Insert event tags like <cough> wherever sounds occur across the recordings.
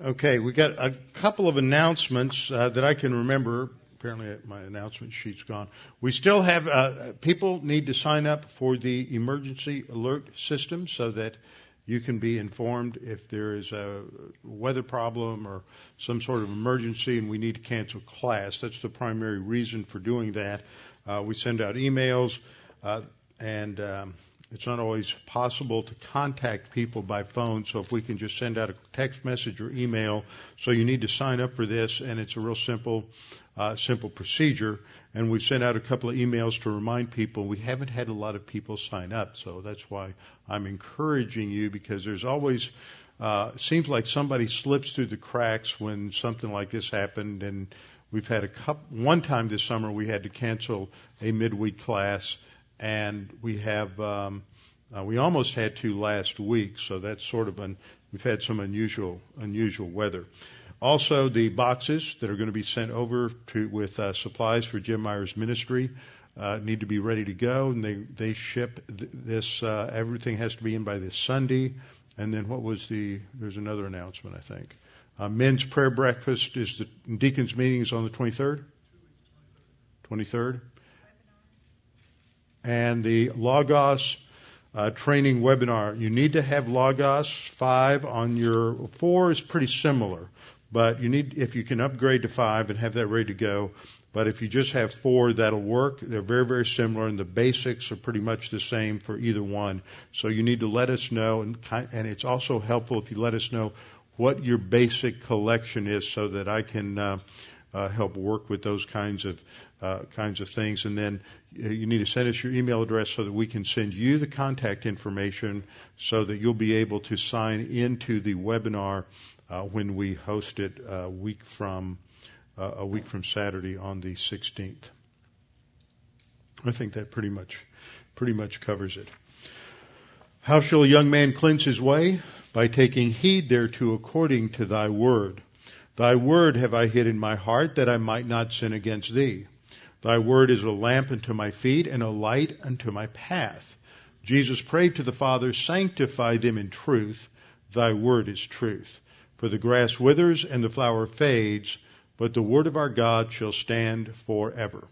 Okay, we got a couple of announcements uh, that I can remember. Apparently, my announcement sheet's gone. We still have uh, people need to sign up for the emergency alert system so that you can be informed if there is a weather problem or some sort of emergency and we need to cancel class. That's the primary reason for doing that. Uh, we send out emails, uh, and um, it's not always possible to contact people by phone, so if we can just send out a text message or email, so you need to sign up for this, and it's a real simple, uh, simple procedure. And we've sent out a couple of emails to remind people. We haven't had a lot of people sign up, so that's why I'm encouraging you because there's always uh, seems like somebody slips through the cracks when something like this happened, and we've had a couple. One time this summer we had to cancel a midweek class and we have um, uh, we almost had to last week, so that's sort of an we've had some unusual unusual weather. Also, the boxes that are going to be sent over to with uh, supplies for Jim Meyer's ministry uh, need to be ready to go, and they they ship th- this. Uh, everything has to be in by this Sunday, and then what was the? There's another announcement, I think. Uh, men's prayer breakfast is the deacons meeting is on the 23rd. 23rd and the Logos uh, training webinar. You need to have Logos 5 on your 4 is pretty similar, but you need if you can upgrade to 5 and have that ready to go. But if you just have 4, that'll work. They're very very similar, and the basics are pretty much the same for either one. So you need to let us know, and and it's also helpful if you let us know what your basic collection is, so that I can. Uh, uh, help work with those kinds of uh, kinds of things. And then uh, you need to send us your email address so that we can send you the contact information so that you'll be able to sign into the webinar uh, when we host it a week from uh, a week from Saturday on the 16th. I think that pretty much pretty much covers it. How shall a young man cleanse his way? By taking heed thereto according to thy word. Thy word have I hid in my heart that I might not sin against thee. Thy word is a lamp unto my feet and a light unto my path. Jesus prayed to the Father, sanctify them in truth. Thy word is truth. For the grass withers and the flower fades, but the word of our God shall stand forever.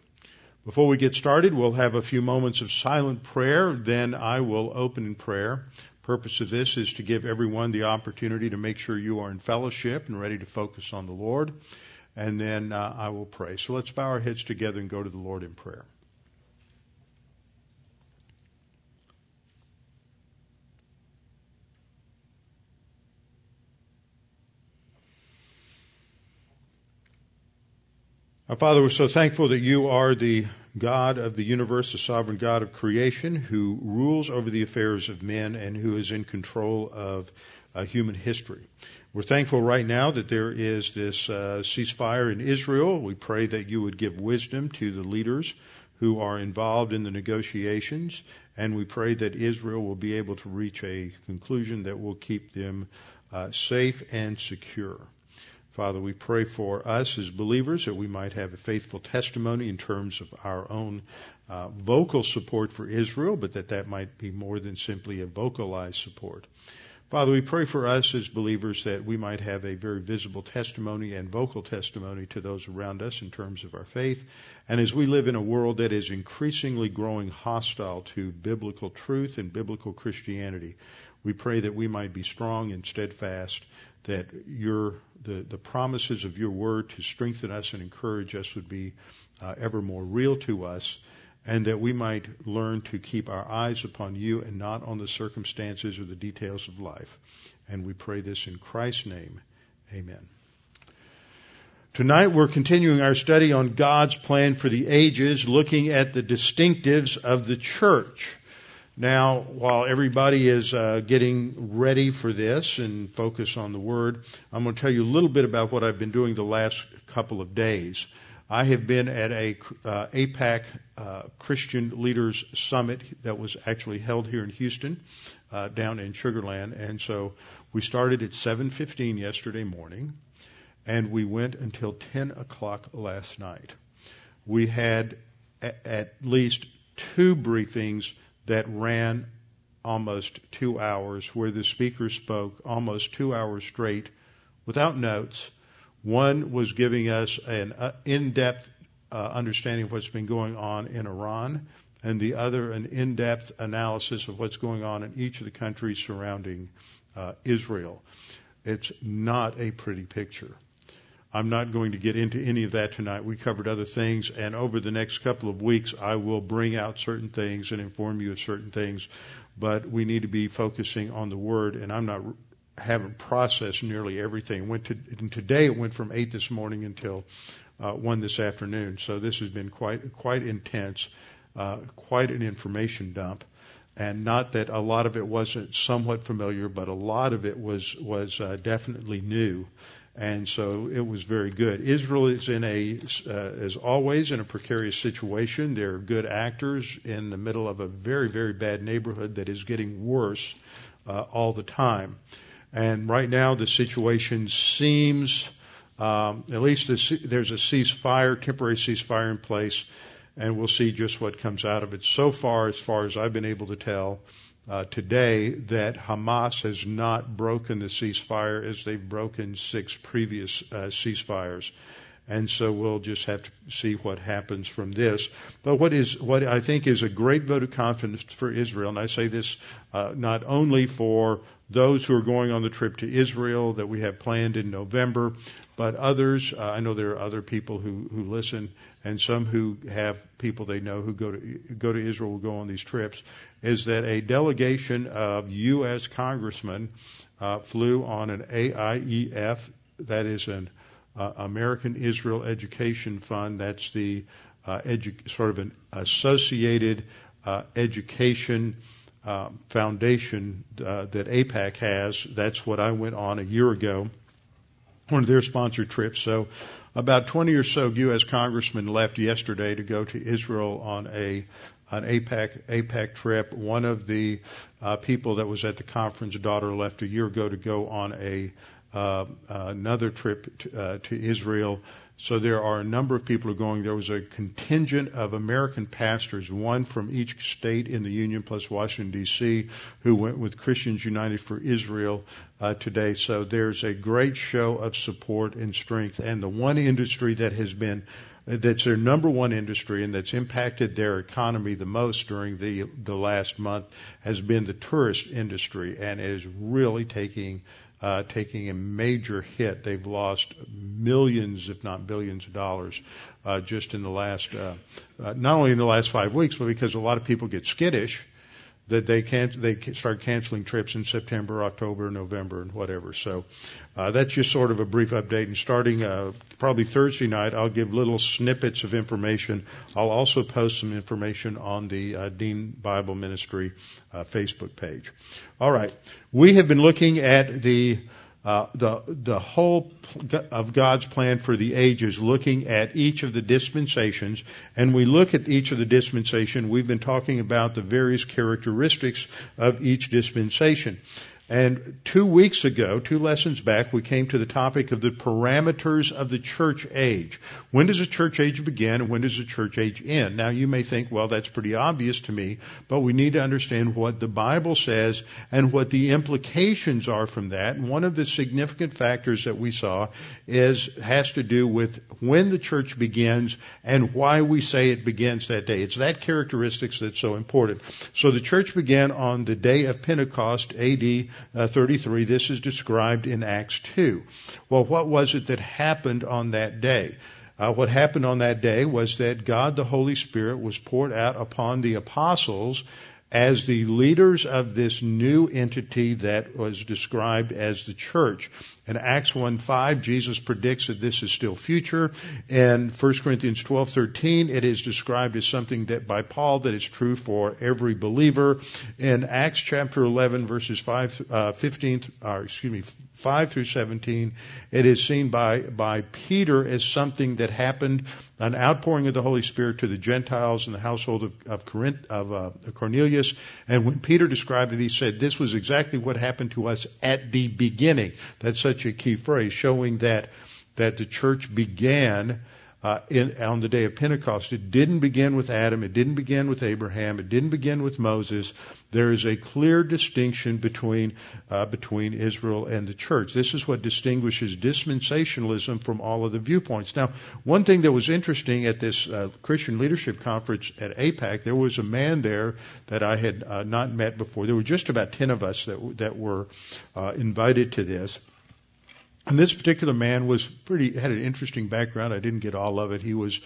Before we get started, we'll have a few moments of silent prayer. Then I will open in prayer purpose of this is to give everyone the opportunity to make sure you are in fellowship and ready to focus on the Lord. And then uh, I will pray. So let's bow our heads together and go to the Lord in prayer. Our Father, we're so thankful that you are the God of the universe, the sovereign God of creation, who rules over the affairs of men and who is in control of uh, human history. We're thankful right now that there is this uh, ceasefire in Israel. We pray that you would give wisdom to the leaders who are involved in the negotiations, and we pray that Israel will be able to reach a conclusion that will keep them uh, safe and secure. Father, we pray for us as believers that we might have a faithful testimony in terms of our own uh, vocal support for Israel, but that that might be more than simply a vocalized support. Father, we pray for us as believers that we might have a very visible testimony and vocal testimony to those around us in terms of our faith. And as we live in a world that is increasingly growing hostile to biblical truth and biblical Christianity, we pray that we might be strong and steadfast that your the, the promises of your word to strengthen us and encourage us would be uh, ever more real to us, and that we might learn to keep our eyes upon you and not on the circumstances or the details of life. And we pray this in Christ's name. Amen. Tonight we're continuing our study on God's plan for the ages, looking at the distinctives of the church. Now, while everybody is uh, getting ready for this and focus on the Word, I'm going to tell you a little bit about what I've been doing the last couple of days. I have been at a uh, AIPAC uh, Christian Leaders Summit that was actually held here in Houston, uh, down in Sugar Land, and so we started at 7:15 yesterday morning, and we went until 10 o'clock last night. We had a- at least two briefings that ran almost two hours, where the speaker spoke almost two hours straight without notes. One was giving us an uh, in-depth uh, understanding of what's been going on in Iran, and the other an in-depth analysis of what's going on in each of the countries surrounding uh, Israel. It's not a pretty picture. I'm not going to get into any of that tonight. We covered other things, and over the next couple of weeks, I will bring out certain things and inform you of certain things. But we need to be focusing on the Word, and I'm not haven't processed nearly everything. Went to today. It went from eight this morning until uh, one this afternoon. So this has been quite quite intense, uh, quite an information dump, and not that a lot of it wasn't somewhat familiar, but a lot of it was was uh, definitely new. And so it was very good. Israel is in a, uh, as always, in a precarious situation. They're good actors in the middle of a very, very bad neighborhood that is getting worse uh, all the time. And right now, the situation seems, um, at least there's a ceasefire, temporary ceasefire in place, and we'll see just what comes out of it. So far, as far as I've been able to tell uh, today, that Hamas has not broken the ceasefire as they've broken six previous uh, ceasefires and so we'll just have to see what happens from this. But what is what I think is a great vote of confidence for Israel, and I say this uh, not only for those who are going on the trip to Israel that we have planned in November, but others. Uh, I know there are other people who who listen, and some who have people they know who go to go to Israel will go on these trips. Is that a delegation of U.S. congressmen uh, flew on an AIEF, that is an uh, American Israel Education Fund. That's the uh, edu- sort of an associated uh, education uh, foundation uh, that AIPAC has. That's what I went on a year ago, one of their sponsored trips. So about 20 or so U.S. congressmen left yesterday to go to Israel on a an AIPAC AIPAC trip. One of the uh, people that was at the conference, daughter, left a year ago to go on a uh, another trip to, uh, to Israel. So there are a number of people who are going. There was a contingent of American pastors, one from each state in the Union plus Washington D.C., who went with Christians United for Israel uh, today. So there's a great show of support and strength. And the one industry that has been that's their number one industry and that's impacted their economy the most during the the last month has been the tourist industry, and it is really taking uh, taking a major hit. They've lost millions, if not billions, of dollars uh, just in the last, uh, uh, not only in the last five weeks, but because a lot of people get skittish that they can't they start canceling trips in September, October, November, and whatever. So uh, that's just sort of a brief update. And starting uh, probably Thursday night, I'll give little snippets of information. I'll also post some information on the uh, Dean Bible Ministry uh, Facebook page. All right, we have been looking at the uh, the the whole of God's plan for the ages, looking at each of the dispensations, and we look at each of the dispensation. We've been talking about the various characteristics of each dispensation. And two weeks ago, two lessons back, we came to the topic of the parameters of the church age. When does a church age begin and when does a church age end? Now you may think, well, that's pretty obvious to me, but we need to understand what the Bible says and what the implications are from that. And one of the significant factors that we saw is, has to do with when the church begins and why we say it begins that day. It's that characteristics that's so important. So the church began on the day of Pentecost, AD uh, 33. This is described in Acts 2. Well, what was it that happened on that day? Uh, what happened on that day was that God the Holy Spirit was poured out upon the apostles as the leaders of this new entity that was described as the church. In Acts 1:5, Jesus predicts that this is still future. In 1 Corinthians 12:13, it is described as something that by Paul that is true for every believer. In Acts chapter 11, verses 5, uh, 15, or excuse me, 5 through 17, it is seen by by Peter as something that happened, an outpouring of the Holy Spirit to the Gentiles in the household of, of, Corinth, of uh, Cornelius. And when Peter described it, he said, "This was exactly what happened to us at the beginning." That's such a key phrase, showing that that the church began uh, in, on the day of Pentecost. It didn't begin with Adam. It didn't begin with Abraham. It didn't begin with Moses. There is a clear distinction between uh, between Israel and the church. This is what distinguishes dispensationalism from all of the viewpoints. Now, one thing that was interesting at this uh, Christian leadership conference at AIPAC, there was a man there that I had uh, not met before. There were just about ten of us that that were uh, invited to this. And this particular man was pretty had an interesting background. I didn't get all of it. He was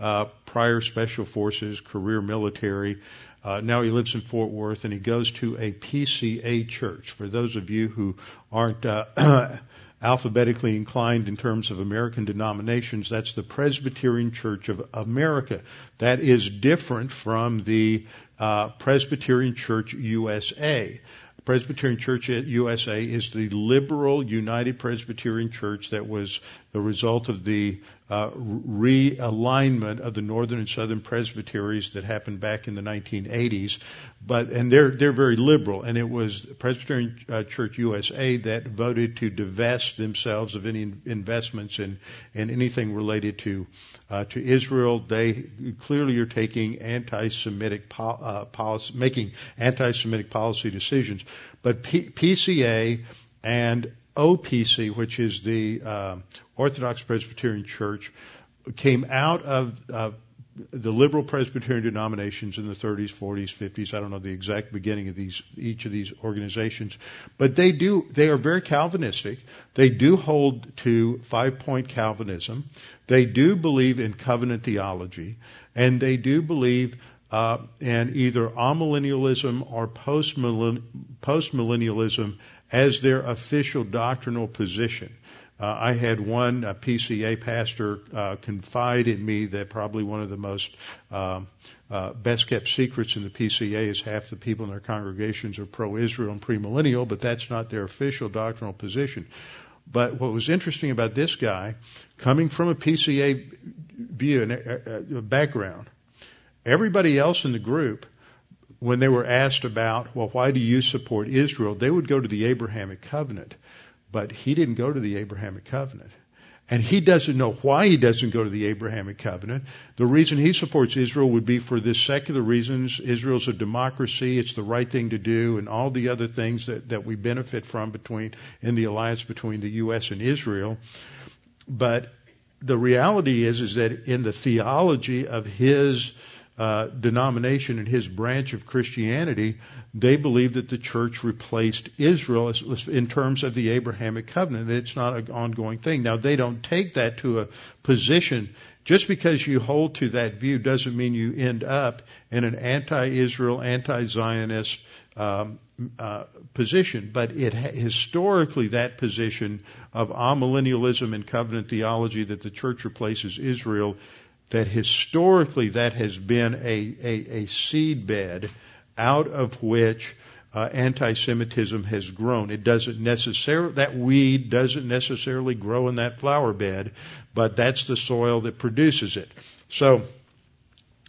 uh, prior special forces, career military. Uh, now he lives in Fort Worth, and he goes to a PCA church. For those of you who aren't uh, <clears throat> alphabetically inclined in terms of American denominations, that's the Presbyterian Church of America. That is different from the uh, Presbyterian Church USA. Presbyterian Church at USA is the liberal United Presbyterian Church that was the result of the uh, realignment of the northern and southern presbyteries that happened back in the 1980s. But and they're they're very liberal, and it was Presbyterian uh, Church USA that voted to divest themselves of any investments in in anything related to uh, to Israel. They clearly are taking anti-Semitic po- uh, policy, making anti-Semitic policy decisions. But P- PCA and OPC, which is the uh, Orthodox Presbyterian Church, came out of uh, the liberal Presbyterian denominations in the 30s, 40s, 50s. I don't know the exact beginning of these each of these organizations, but they do they are very Calvinistic. They do hold to five point Calvinism. They do believe in covenant theology, and they do believe uh, in either amillennialism or postmillennialism as their official doctrinal position. Uh, I had one PCA pastor uh, confide in me that probably one of the most um, uh, best kept secrets in the PCA is half the people in their congregations are pro-Israel and premillennial, but that's not their official doctrinal position. But what was interesting about this guy, coming from a PCA view and uh, uh, background, everybody else in the group when they were asked about, well, why do you support Israel? They would go to the Abrahamic covenant. But he didn't go to the Abrahamic covenant. And he doesn't know why he doesn't go to the Abrahamic covenant. The reason he supports Israel would be for this secular reasons. Israel's a democracy. It's the right thing to do and all the other things that, that we benefit from between, in the alliance between the U.S. and Israel. But the reality is, is that in the theology of his uh, denomination and his branch of Christianity, they believe that the church replaced Israel in terms of the Abrahamic covenant. It's not an ongoing thing. Now they don't take that to a position. Just because you hold to that view doesn't mean you end up in an anti-Israel, anti-Zionist um, uh, position, but it historically that position of amillennialism and covenant theology that the church replaces Israel that historically that has been a, a, a seedbed out of which uh, anti-Semitism has grown. It doesn't necessarily, that weed doesn't necessarily grow in that flower bed, but that's the soil that produces it. So,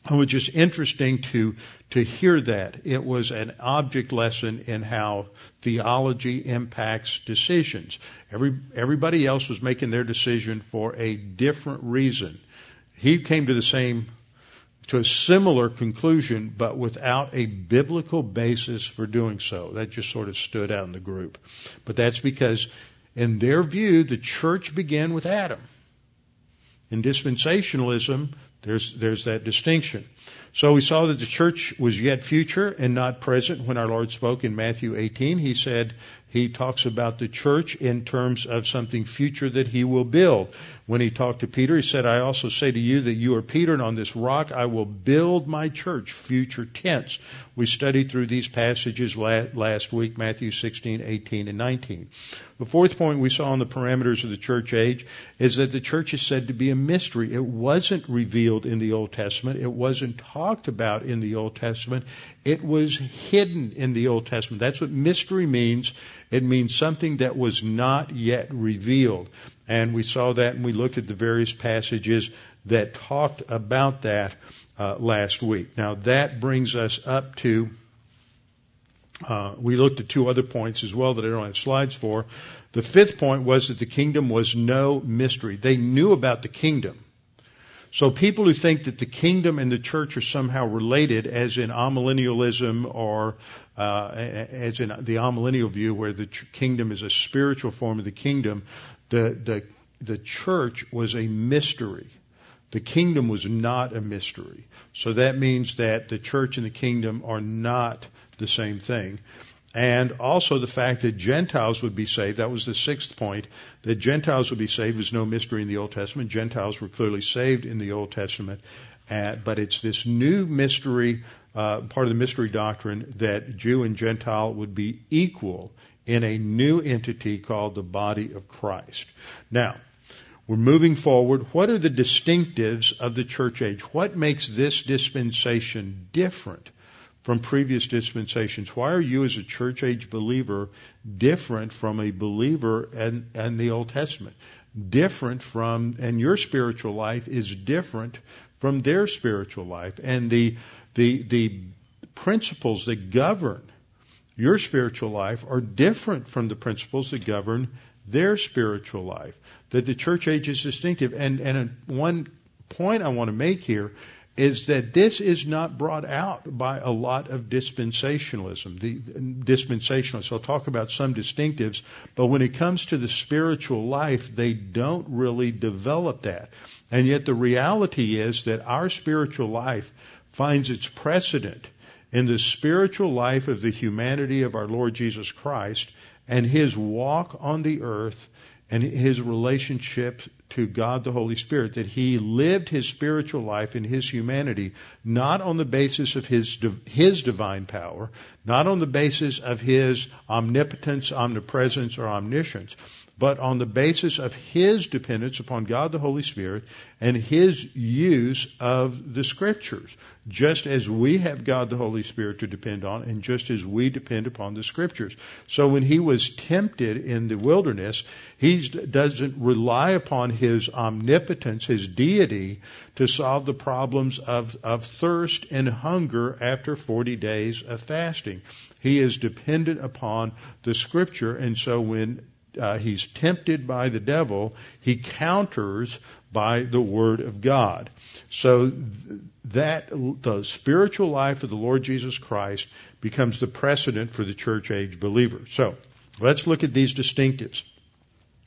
it was just interesting to, to hear that. It was an object lesson in how theology impacts decisions. Every, everybody else was making their decision for a different reason. He came to the same, to a similar conclusion, but without a biblical basis for doing so. That just sort of stood out in the group. But that's because, in their view, the church began with Adam. In dispensationalism, there's, there's that distinction. So we saw that the church was yet future and not present when our Lord spoke in Matthew 18. He said, he talks about the church in terms of something future that he will build. When he talked to Peter, he said, I also say to you that you are Peter, and on this rock I will build my church, future tense. We studied through these passages last week, Matthew 16, 18, and 19. The fourth point we saw on the parameters of the church age is that the church is said to be a mystery. It wasn't revealed in the Old Testament. It wasn't talked about in the Old Testament. It was hidden in the Old Testament. That's what mystery means. It means something that was not yet revealed. And we saw that and we looked at the various passages that talked about that uh, last week. Now that brings us up to, uh, we looked at two other points as well that I don't have slides for. The fifth point was that the kingdom was no mystery. They knew about the kingdom. So people who think that the kingdom and the church are somehow related, as in amillennialism or uh, as in the amillennial view, where the kingdom is a spiritual form of the kingdom, the the the church was a mystery. The kingdom was not a mystery. So that means that the church and the kingdom are not the same thing. And also the fact that Gentiles would be saved. That was the sixth point. That Gentiles would be saved was no mystery in the Old Testament. Gentiles were clearly saved in the Old Testament. Uh, but it's this new mystery, uh, part of the mystery doctrine, that Jew and Gentile would be equal in a new entity called the body of Christ. Now, we're moving forward. What are the distinctives of the church age? What makes this dispensation different from previous dispensations? Why are you as a church age believer different from a believer in, in the Old Testament? Different from, and your spiritual life is different from their spiritual life. And the, the, the principles that govern your spiritual life are different from the principles that govern their spiritual life. That the church age is distinctive. And, and one point I want to make here is that this is not brought out by a lot of dispensationalism. The dispensationalists, I'll talk about some distinctives, but when it comes to the spiritual life, they don't really develop that. And yet the reality is that our spiritual life finds its precedent in the spiritual life of the humanity of our Lord Jesus Christ and his walk on the earth and his relationship to God the Holy Spirit, that he lived his spiritual life in his humanity not on the basis of his, his divine power, not on the basis of his omnipotence, omnipresence, or omniscience, but on the basis of his dependence upon God the Holy Spirit and his use of the scriptures, just as we have God the Holy Spirit to depend on and just as we depend upon the scriptures. So when he was tempted in the wilderness, he doesn't rely upon his omnipotence, his deity, to solve the problems of, of thirst and hunger after 40 days of fasting. He is dependent upon the scripture, and so when uh, he's tempted by the devil, he counters by the word of God. So that the spiritual life of the Lord Jesus Christ becomes the precedent for the church age believer. So let's look at these distinctives.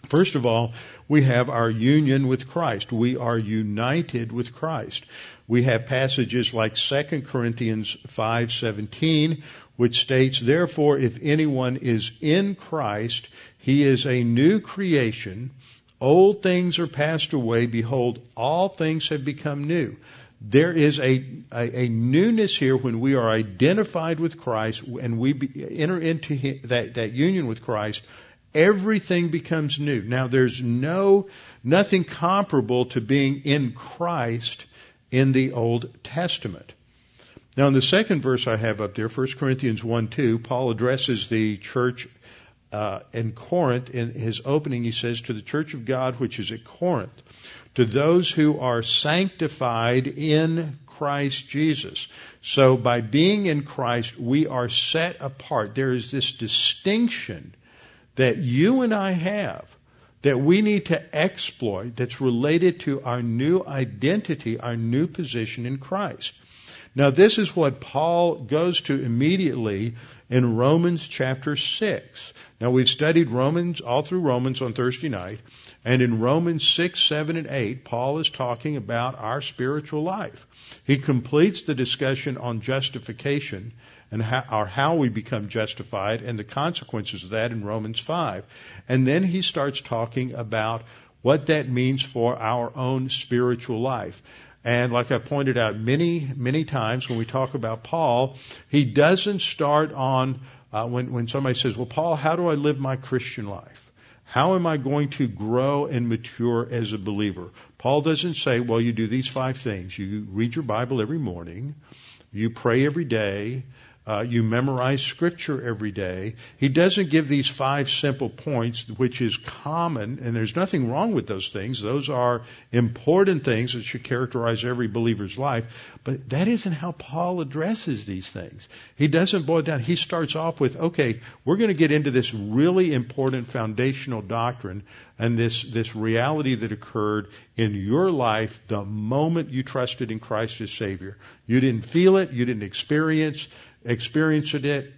First of all, we have our union with Christ. We are united with Christ. We have passages like 2 Corinthians 5:17 which states, "Therefore if anyone is in Christ, he is a new creation. Old things are passed away. Behold, all things have become new. There is a, a, a newness here when we are identified with Christ and we be, enter into that, that union with Christ. Everything becomes new. Now there's no, nothing comparable to being in Christ in the Old Testament. Now in the second verse I have up there, 1 Corinthians 1 2, Paul addresses the church uh, in Corinth, in his opening, he says, To the church of God which is at Corinth, to those who are sanctified in Christ Jesus. So by being in Christ, we are set apart. There is this distinction that you and I have that we need to exploit that's related to our new identity, our new position in Christ. Now this is what Paul goes to immediately in Romans chapter 6. Now we've studied Romans all through Romans on Thursday night, and in Romans 6, 7, and 8, Paul is talking about our spiritual life. He completes the discussion on justification and how, or how we become justified and the consequences of that in Romans 5. And then he starts talking about what that means for our own spiritual life. And like I pointed out many, many times when we talk about Paul, he doesn't start on uh, when, when somebody says, well, Paul, how do I live my Christian life? How am I going to grow and mature as a believer? Paul doesn't say, well, you do these five things. You read your Bible every morning. You pray every day. Uh, you memorize scripture every day. He doesn't give these five simple points, which is common, and there's nothing wrong with those things. Those are important things that should characterize every believer's life. But that isn't how Paul addresses these things. He doesn't boil it down. He starts off with, okay, we're going to get into this really important foundational doctrine and this, this reality that occurred in your life the moment you trusted in Christ as Savior. You didn't feel it, you didn't experience, experienced it,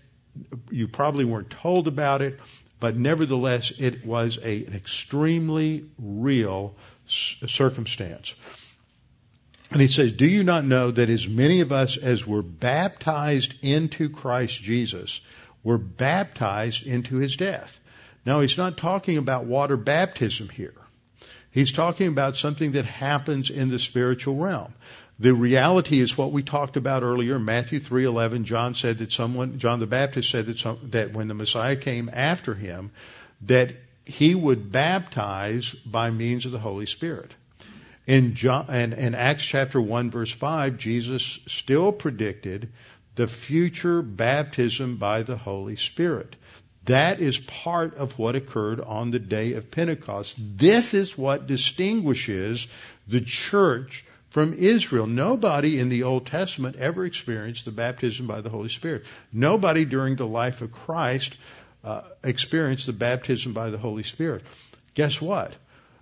you probably weren't told about it, but nevertheless it was a, an extremely real circumstance. And he says, Do you not know that as many of us as were baptized into Christ Jesus were baptized into his death? Now, he's not talking about water baptism here. He's talking about something that happens in the spiritual realm. The reality is what we talked about earlier. Matthew 3:11. John said that someone, John the Baptist said that some, that when the Messiah came after him, that he would baptize by means of the Holy Spirit. In, John, in, in Acts chapter 1 verse 5, Jesus still predicted the future baptism by the Holy Spirit. That is part of what occurred on the day of Pentecost. This is what distinguishes the church from Israel. Nobody in the Old Testament ever experienced the baptism by the Holy Spirit. Nobody during the life of Christ uh, experienced the baptism by the Holy Spirit. Guess what?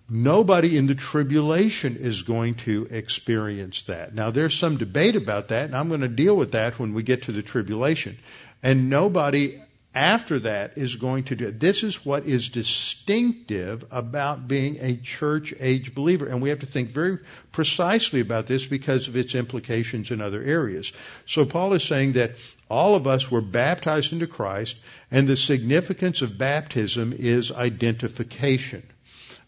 Nobody in the tribulation is going to experience that. Now there's some debate about that, and I'm going to deal with that when we get to the tribulation. And nobody after that is going to do it. This is what is distinctive about being a church age believer. And we have to think very precisely about this because of its implications in other areas. So Paul is saying that all of us were baptized into Christ and the significance of baptism is identification.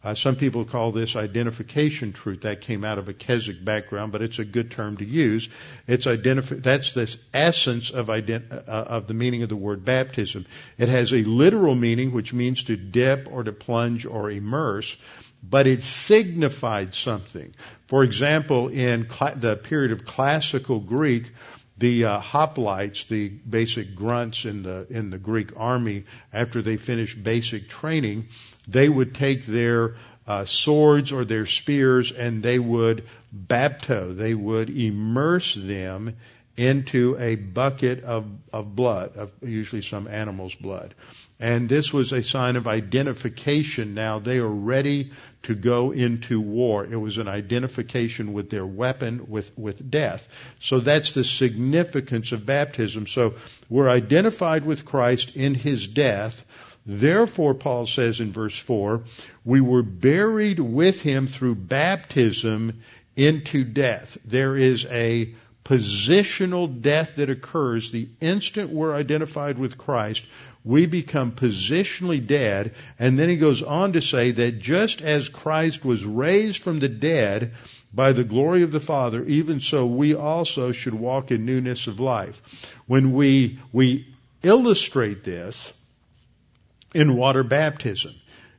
Uh, some people call this identification truth. That came out of a Keswick background, but it's a good term to use. It's identif- that's the essence of, ident- uh, of the meaning of the word baptism. It has a literal meaning, which means to dip or to plunge or immerse, but it signified something. For example, in cl- the period of classical Greek, the uh, hoplites, the basic grunts in the in the Greek army, after they finished basic training, they would take their uh, swords or their spears and they would bapto, they would immerse them into a bucket of, of blood, of usually some animal's blood. And this was a sign of identification. Now they are ready to go into war. It was an identification with their weapon, with, with death. So that's the significance of baptism. So we're identified with Christ in His death Therefore, Paul says in verse 4, we were buried with him through baptism into death. There is a positional death that occurs the instant we're identified with Christ. We become positionally dead. And then he goes on to say that just as Christ was raised from the dead by the glory of the Father, even so we also should walk in newness of life. When we, we illustrate this, in water baptism.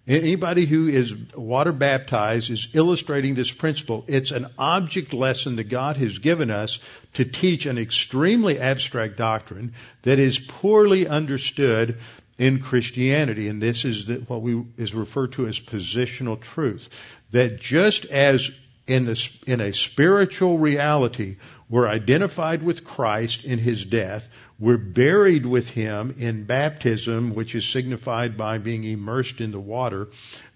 Anybody who is water baptized is illustrating this principle. It's an object lesson that God has given us to teach an extremely abstract doctrine that is poorly understood in Christianity. And this is the, what we is referred to as positional truth. That just as in, the, in a spiritual reality, we're identified with Christ in His death, we're buried with him in baptism, which is signified by being immersed in the water,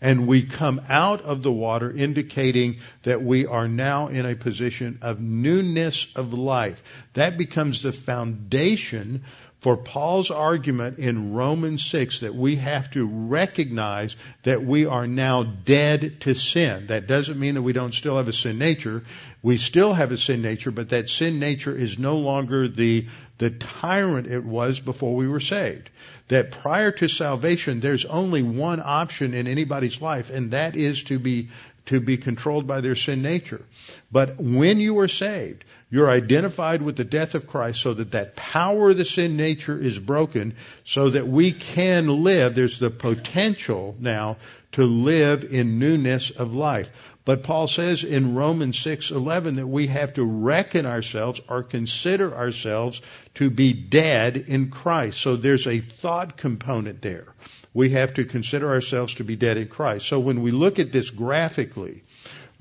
and we come out of the water indicating that we are now in a position of newness of life. That becomes the foundation for Paul's argument in Romans 6 that we have to recognize that we are now dead to sin. That doesn't mean that we don't still have a sin nature. We still have a sin nature, but that sin nature is no longer the, the tyrant it was before we were saved. That prior to salvation, there's only one option in anybody's life, and that is to be, to be controlled by their sin nature. But when you are saved, You're identified with the death of Christ so that that power of the sin nature is broken so that we can live. There's the potential now to live in newness of life. But Paul says in Romans 6:11 that we have to reckon ourselves or consider ourselves to be dead in Christ. So there's a thought component there. We have to consider ourselves to be dead in Christ. So when we look at this graphically,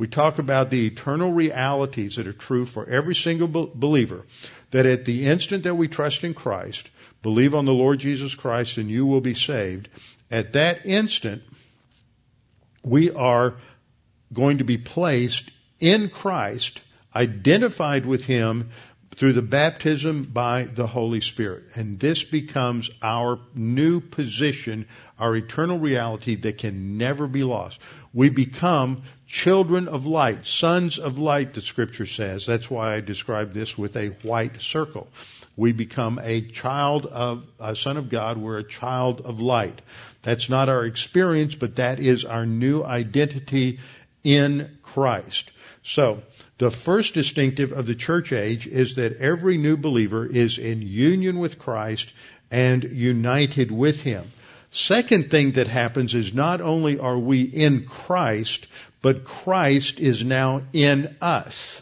we talk about the eternal realities that are true for every single believer. That at the instant that we trust in Christ, believe on the Lord Jesus Christ and you will be saved, at that instant, we are going to be placed in Christ, identified with Him through the baptism by the Holy Spirit. And this becomes our new position, our eternal reality that can never be lost we become children of light, sons of light, the scripture says. That's why I describe this with a white circle. We become a child of, a son of God. We're a child of light. That's not our experience, but that is our new identity in Christ. So, the first distinctive of the church age is that every new believer is in union with Christ and united with Him. Second thing that happens is not only are we in Christ, but Christ is now in us.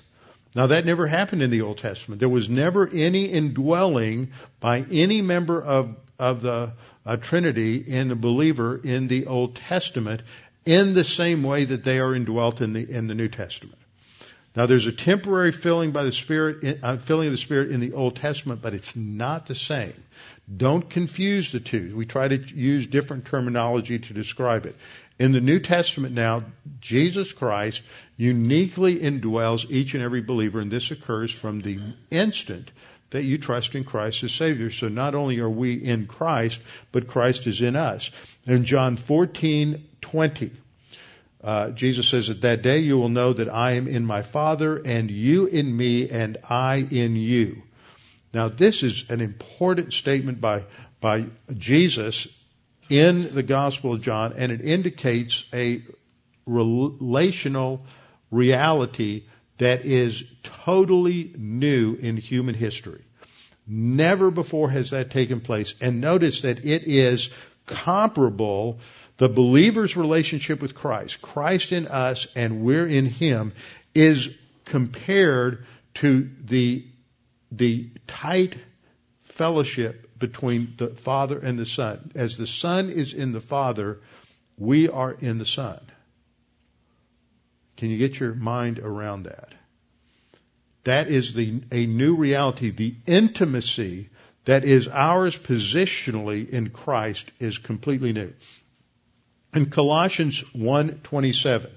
Now that never happened in the Old Testament. There was never any indwelling by any member of, of the uh, Trinity in the believer in the Old Testament in the same way that they are indwelt in the, in the New Testament. Now there's a temporary filling by the Spirit, uh, filling of the Spirit in the Old Testament, but it's not the same. Don't confuse the two. We try to use different terminology to describe it. In the New Testament now, Jesus Christ uniquely indwells each and every believer, and this occurs from the instant that you trust in Christ as Savior. So not only are we in Christ, but Christ is in us. In John 14, 20, uh, Jesus says, that that day you will know that I am in my Father, and you in me, and I in you. Now, this is an important statement by, by Jesus in the Gospel of John, and it indicates a relational reality that is totally new in human history. Never before has that taken place. And notice that it is comparable, the believer's relationship with Christ, Christ in us and we're in Him, is compared to the the tight fellowship between the Father and the Son. As the Son is in the Father, we are in the Son. Can you get your mind around that? That is the, a new reality. The intimacy that is ours positionally in Christ is completely new. In Colossians 1:27,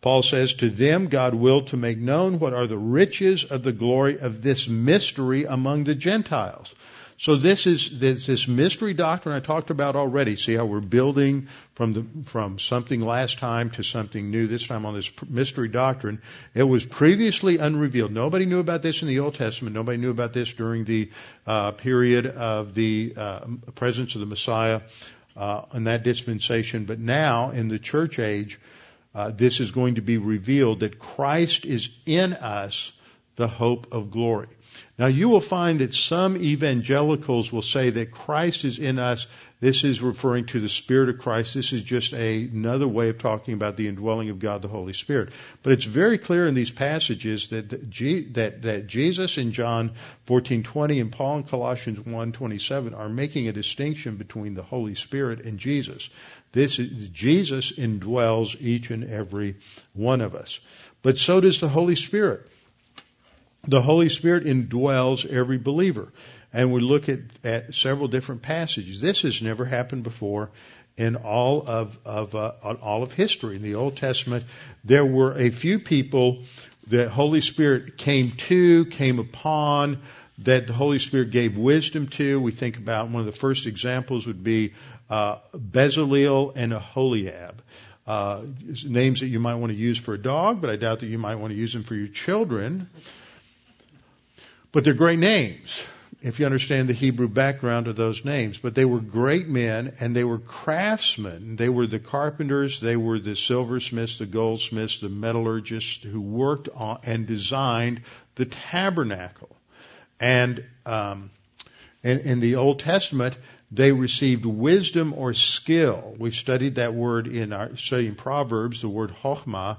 Paul says, to them God willed to make known what are the riches of the glory of this mystery among the Gentiles. So this is this, this mystery doctrine I talked about already. See how we're building from the from something last time to something new this time on this mystery doctrine. It was previously unrevealed. Nobody knew about this in the Old Testament. Nobody knew about this during the uh, period of the uh, presence of the Messiah uh, in that dispensation. But now in the church age, uh, this is going to be revealed that Christ is in us, the hope of glory. Now you will find that some evangelicals will say that Christ is in us. This is referring to the Spirit of Christ. This is just a, another way of talking about the indwelling of God the Holy Spirit. But it's very clear in these passages that that, that Jesus in John 14:20 and Paul in Colossians 1:27 are making a distinction between the Holy Spirit and Jesus. This is, Jesus indwells each and every one of us. But so does the Holy Spirit. The Holy Spirit indwells every believer. And we look at, at several different passages. This has never happened before in all of, of uh, all of history. In the Old Testament, there were a few people that Holy Spirit came to, came upon, that the Holy Spirit gave wisdom to. We think about one of the first examples would be uh, Bezaleel and Aholiab. Uh, names that you might want to use for a dog, but I doubt that you might want to use them for your children. But they're great names. If you understand the Hebrew background of those names. But they were great men and they were craftsmen. They were the carpenters, they were the silversmiths, the goldsmiths, the metallurgists who worked on and designed the tabernacle. And um, in, in the Old Testament, they received wisdom or skill. We studied that word in our studying Proverbs, the word chokhmah,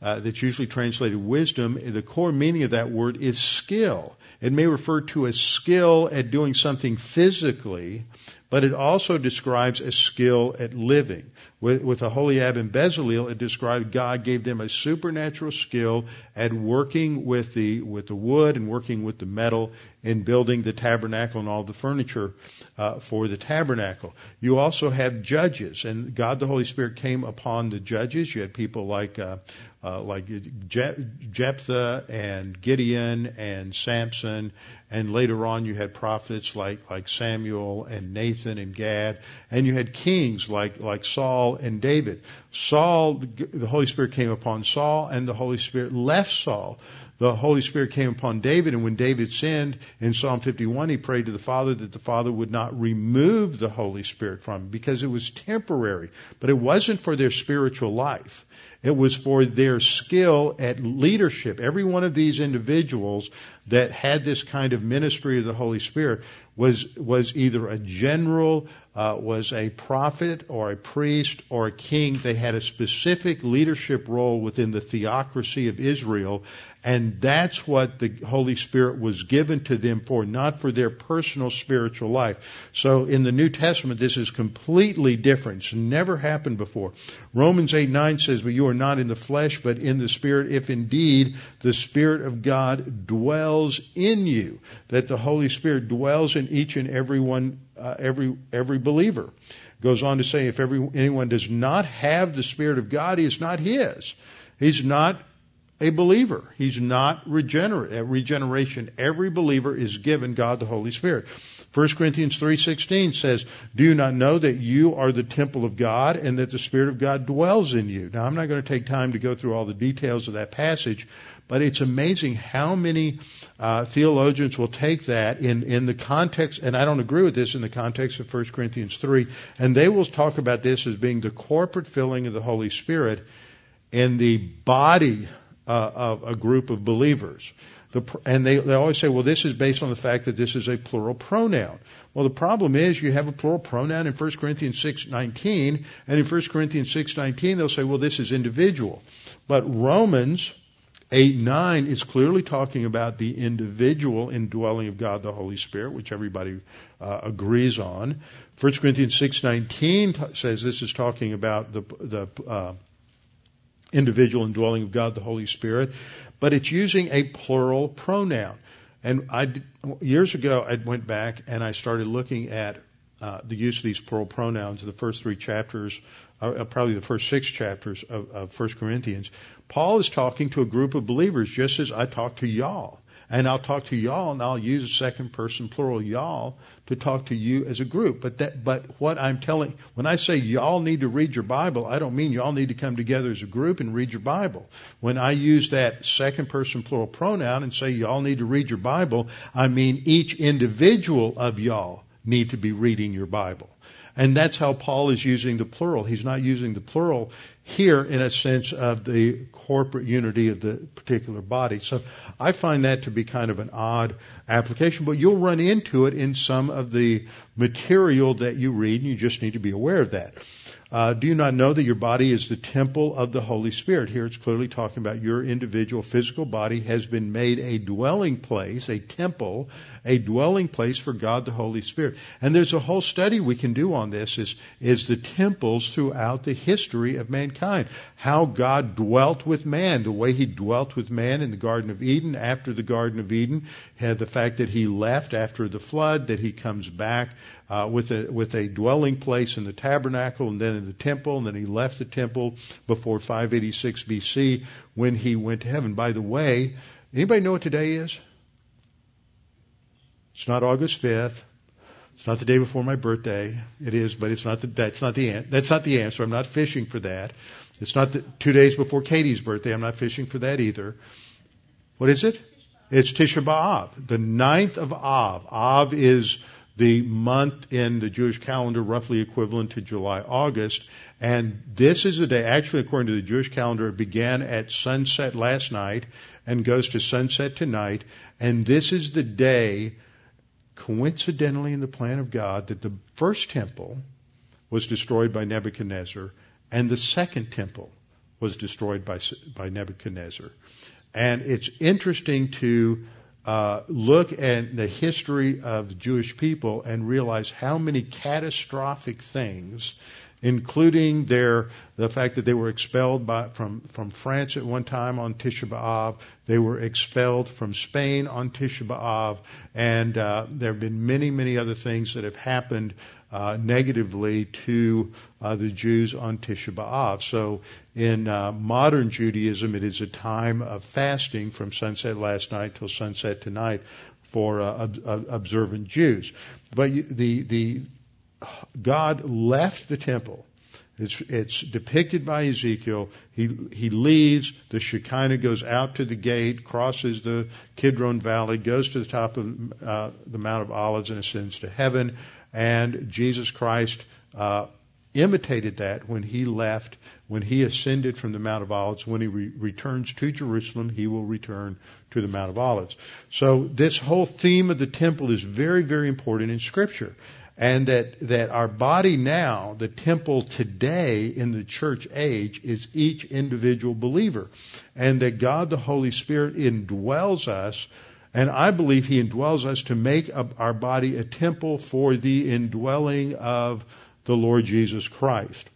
uh, that's usually translated wisdom. The core meaning of that word is skill. It may refer to a skill at doing something physically, but it also describes a skill at living. With, with Aholiab and Bezalel, it described God gave them a supernatural skill at working with the with the wood and working with the metal in building the tabernacle and all the furniture uh, for the tabernacle. You also have judges, and God the Holy Spirit came upon the judges. You had people like uh, uh, like Jephthah and Gideon and Samson, and later on you had prophets like like Samuel and Nathan and Gad, and you had kings like like Saul and David. Saul, the Holy Spirit came upon Saul, and the Holy Spirit left Saul. The Holy Spirit came upon David, and when David sinned in Psalm 51, he prayed to the Father that the Father would not remove the Holy Spirit from him because it was temporary, but it wasn't for their spiritual life. It was for their skill at leadership. Every one of these individuals that had this kind of ministry of the Holy Spirit was was either a general, uh, was a prophet or a priest or a king. They had a specific leadership role within the theocracy of Israel, and that's what the Holy Spirit was given to them for, not for their personal spiritual life. So in the New Testament, this is completely different. It's never happened before. Romans 8 9 says, But you are not in the flesh, but in the Spirit, if indeed the Spirit of God dwells in you. That the Holy Spirit dwells in each and every one, uh, every, every believer. Goes on to say, if every, anyone does not have the Spirit of God, he is not his. He's not a believer. He's not regenerate. At regeneration, every believer is given God the Holy Spirit. 1 Corinthians 3:16 says, "Do you not know that you are the temple of God and that the Spirit of God dwells in you?" Now, I'm not going to take time to go through all the details of that passage, but it's amazing how many uh, theologians will take that in in the context, and I don't agree with this in the context of 1 Corinthians 3, and they will talk about this as being the corporate filling of the Holy Spirit in the body uh, of a group of believers. The, and they, they always say, well, this is based on the fact that this is a plural pronoun. Well, the problem is you have a plural pronoun in 1 Corinthians 6.19, and in 1 Corinthians 6.19 they'll say, well, this is individual. But Romans 8, 9 is clearly talking about the individual indwelling of God the Holy Spirit, which everybody uh, agrees on. 1 Corinthians 6.19 t- says this is talking about the, the uh, individual indwelling of God the Holy Spirit, but it's using a plural pronoun. And I years ago I went back and I started looking at uh, the use of these plural pronouns in the first three chapters, uh, probably the first six chapters of, of First Corinthians. Paul is talking to a group of believers, just as I talk to y'all. And I'll talk to y'all and I'll use a second person plural y'all to talk to you as a group. But that, but what I'm telling, when I say y'all need to read your Bible, I don't mean y'all need to come together as a group and read your Bible. When I use that second person plural pronoun and say y'all need to read your Bible, I mean each individual of y'all need to be reading your Bible. And that's how Paul is using the plural. He's not using the plural here in a sense of the corporate unity of the particular body. So I find that to be kind of an odd application, but you'll run into it in some of the material that you read, and you just need to be aware of that. Uh, do you not know that your body is the temple of the Holy Spirit? Here it's clearly talking about your individual physical body has been made a dwelling place, a temple, a dwelling place for God the Holy Spirit. And there's a whole study we can do on this is, is the temples throughout the history of mankind. How God dwelt with man, the way he dwelt with man in the Garden of Eden, after the Garden of Eden, had the fact that he left after the flood, that he comes back uh, with a with a dwelling place in the tabernacle and then in the temple, and then he left the temple before 586 BC when he went to heaven. By the way, anybody know what today is? It's not August 5th. It's not the day before my birthday. It is, but it's not the, that's not the that's not the answer. I'm not fishing for that. It's not the, two days before Katie's birthday. I'm not fishing for that either. What is it? It's Tisha B'Av, the ninth of Av. Av is the month in the Jewish calendar roughly equivalent to July, August. And this is the day, actually according to the Jewish calendar, it began at sunset last night and goes to sunset tonight. And this is the day, coincidentally in the plan of God, that the first temple was destroyed by Nebuchadnezzar and the second temple was destroyed by, by Nebuchadnezzar. And it's interesting to uh, look at the history of the Jewish people and realize how many catastrophic things, including their the fact that they were expelled by, from from France at one time on Tisha B'av, they were expelled from Spain on Tisha B'av, and uh, there have been many many other things that have happened uh, negatively to uh, the Jews on Tisha B'Av. So in uh, modern Judaism, it is a time of fasting from sunset last night till sunset tonight for uh, ob- observant Jews. But the the God left the temple. It's, it's depicted by Ezekiel. He, he leaves, the Shekinah goes out to the gate, crosses the Kidron Valley, goes to the top of uh, the Mount of Olives and ascends to heaven and Jesus Christ uh, imitated that when he left, when he ascended from the Mount of Olives. When he re- returns to Jerusalem, he will return to the Mount of Olives. So this whole theme of the temple is very, very important in Scripture. And that, that our body now, the temple today in the church age, is each individual believer. And that God the Holy Spirit indwells us and I believe He indwells us to make our body a temple for the indwelling of the Lord Jesus Christ.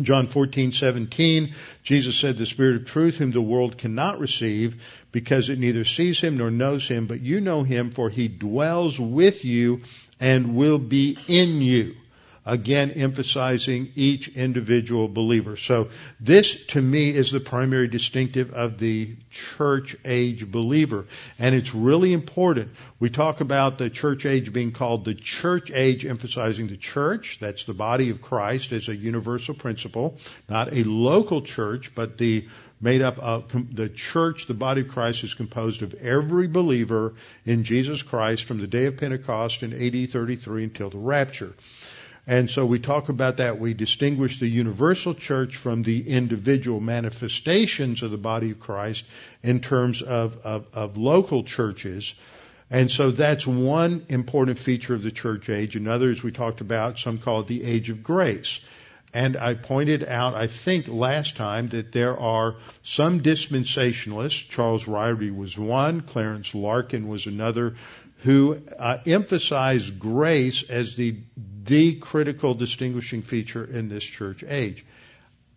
John 14:17, Jesus said, "The Spirit of truth, whom the world cannot receive, because it neither sees him nor knows him, but you know him, for he dwells with you and will be in you." Again, emphasizing each individual believer. So this to me is the primary distinctive of the church age believer. And it's really important. We talk about the church age being called the church age, emphasizing the church. That's the body of Christ as a universal principle. Not a local church, but the made up of the church, the body of Christ is composed of every believer in Jesus Christ from the day of Pentecost in AD 33 until the rapture. And so we talk about that. We distinguish the universal church from the individual manifestations of the body of Christ in terms of, of, of local churches. And so that's one important feature of the church age. Another others, we talked about, some call it the age of grace. And I pointed out, I think last time, that there are some dispensationalists. Charles Ryrie was one, Clarence Larkin was another, who uh, emphasize grace as the the critical distinguishing feature in this church age.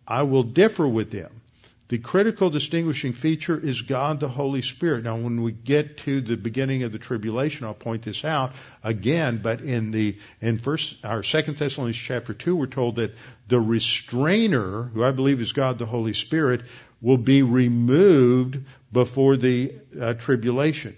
I will differ with them. The critical distinguishing feature is God the Holy Spirit. Now, when we get to the beginning of the tribulation, I'll point this out again. But in the in first our Second Thessalonians chapter two, we're told that the restrainer, who I believe is God the Holy Spirit, will be removed before the uh, tribulation.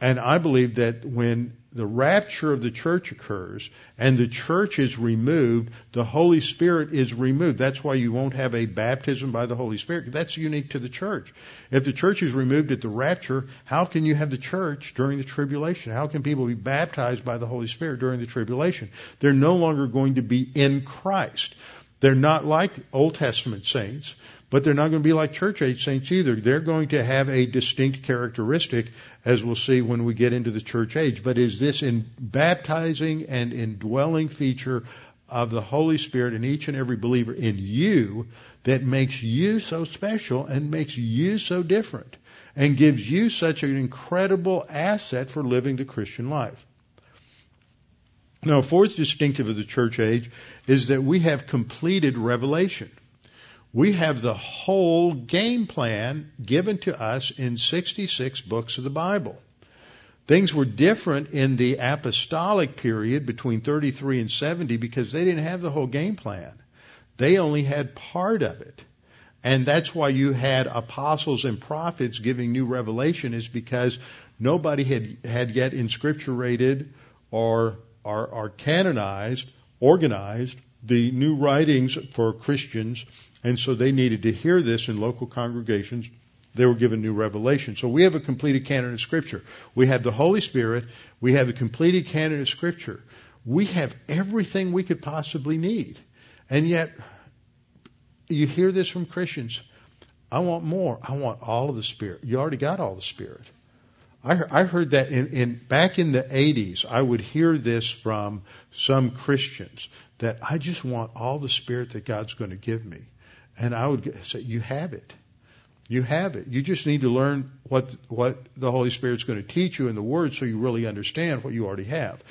And I believe that when the rapture of the church occurs and the church is removed, the Holy Spirit is removed. That's why you won't have a baptism by the Holy Spirit. That's unique to the church. If the church is removed at the rapture, how can you have the church during the tribulation? How can people be baptized by the Holy Spirit during the tribulation? They're no longer going to be in Christ. They're not like Old Testament saints but they're not going to be like church age saints either. They're going to have a distinct characteristic, as we'll see when we get into the church age. But is this in baptizing and indwelling feature of the Holy Spirit in each and every believer in you that makes you so special and makes you so different and gives you such an incredible asset for living the Christian life? Now, a fourth distinctive of the church age is that we have completed revelation we have the whole game plan given to us in 66 books of the Bible. Things were different in the apostolic period between 33 and 70 because they didn't have the whole game plan. They only had part of it. And that's why you had apostles and prophets giving new revelation is because nobody had, had yet inscripturated or, or, or canonized, organized the new writings for Christians and so they needed to hear this in local congregations they were given new revelation. So we have a completed canon of Scripture. We have the Holy Spirit. We have the completed canon of Scripture. We have everything we could possibly need. And yet, you hear this from Christians. I want more. I want all of the Spirit. You already got all the Spirit. I, heard that in, in back in the 80s. I would hear this from some Christians that I just want all the Spirit that God's going to give me, and I would say, "You have it. You have it. You just need to learn what what the Holy Spirit's going to teach you in the Word, so you really understand what you already have."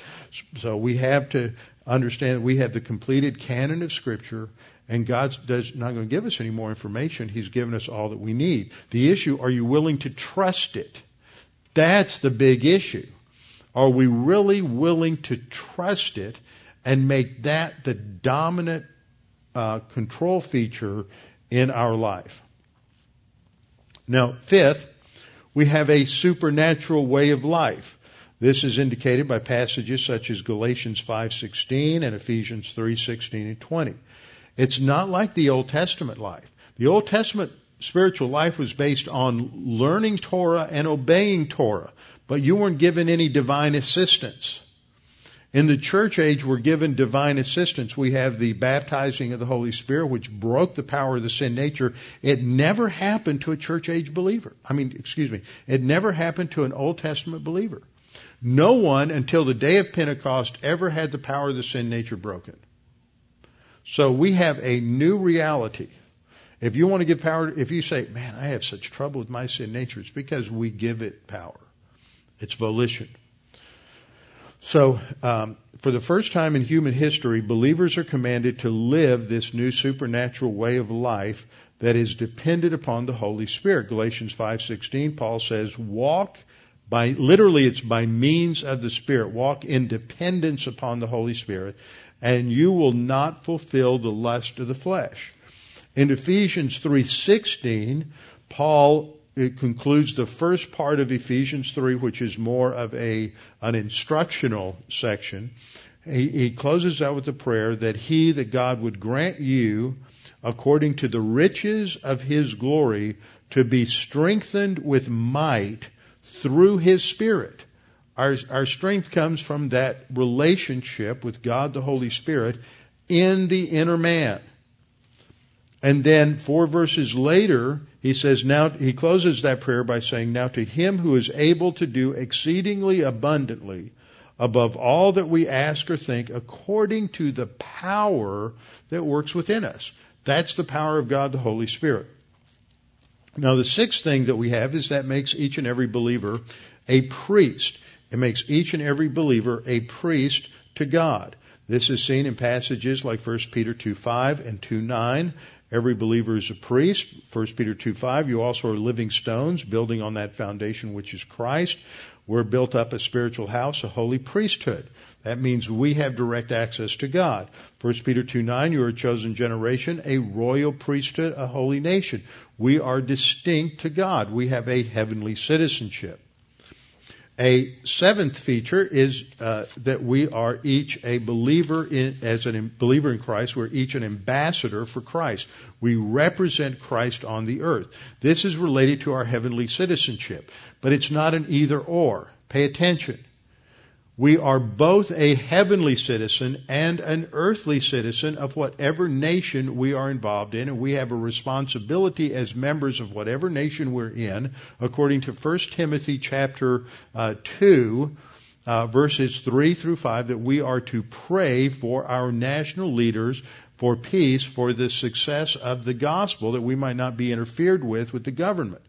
So we have to understand that we have the completed canon of Scripture, and God's does not going to give us any more information. He's given us all that we need. The issue: Are you willing to trust it? That's the big issue. Are we really willing to trust it and make that the dominant uh, control feature in our life? Now, fifth, we have a supernatural way of life. This is indicated by passages such as Galatians 5:16 and Ephesians 3:16 and 20. It's not like the Old Testament life. The Old Testament spiritual life was based on learning Torah and obeying Torah, but you weren't given any divine assistance. In the church age, we're given divine assistance. We have the baptizing of the Holy Spirit, which broke the power of the sin nature. It never happened to a church age believer. I mean, excuse me, it never happened to an Old Testament believer. No one until the day of Pentecost ever had the power of the sin nature broken. So we have a new reality if you want to give power, if you say, man, I have such trouble with my sin nature, it's because we give it power. It's volition. So, um, for the first time in human history, believers are commanded to live this new supernatural way of life that is dependent upon the Holy Spirit. Galatians 5:16, Paul says, "Walk by literally it's by means of the Spirit. Walk in dependence upon the Holy Spirit, and you will not fulfill the lust of the flesh." In Ephesians 3:16, Paul concludes the first part of Ephesians 3, which is more of a an instructional section. He, he closes out with a prayer that he, that God would grant you, according to the riches of his glory, to be strengthened with might through his Spirit. Our, our strength comes from that relationship with God the Holy Spirit in the inner man. And then four verses later, he says, now, he closes that prayer by saying, now to him who is able to do exceedingly abundantly above all that we ask or think according to the power that works within us. That's the power of God, the Holy Spirit. Now the sixth thing that we have is that makes each and every believer a priest. It makes each and every believer a priest to God. This is seen in passages like 1 Peter 2 5 and 2 9 Every believer is a priest. 1 Peter 2 5, you also are living stones, building on that foundation which is Christ. We're built up a spiritual house, a holy priesthood. That means we have direct access to God. 1 Peter 2 9, you are a chosen generation, a royal priesthood, a holy nation. We are distinct to God. We have a heavenly citizenship. A seventh feature is uh, that we are each a believer in, as a believer in Christ. We're each an ambassador for Christ. We represent Christ on the earth. This is related to our heavenly citizenship, but it's not an either or. Pay attention. We are both a heavenly citizen and an earthly citizen of whatever nation we are involved in, and we have a responsibility as members of whatever nation we're in, according to 1 Timothy chapter uh, 2, uh, verses 3 through 5, that we are to pray for our national leaders for peace, for the success of the gospel, that we might not be interfered with with the government.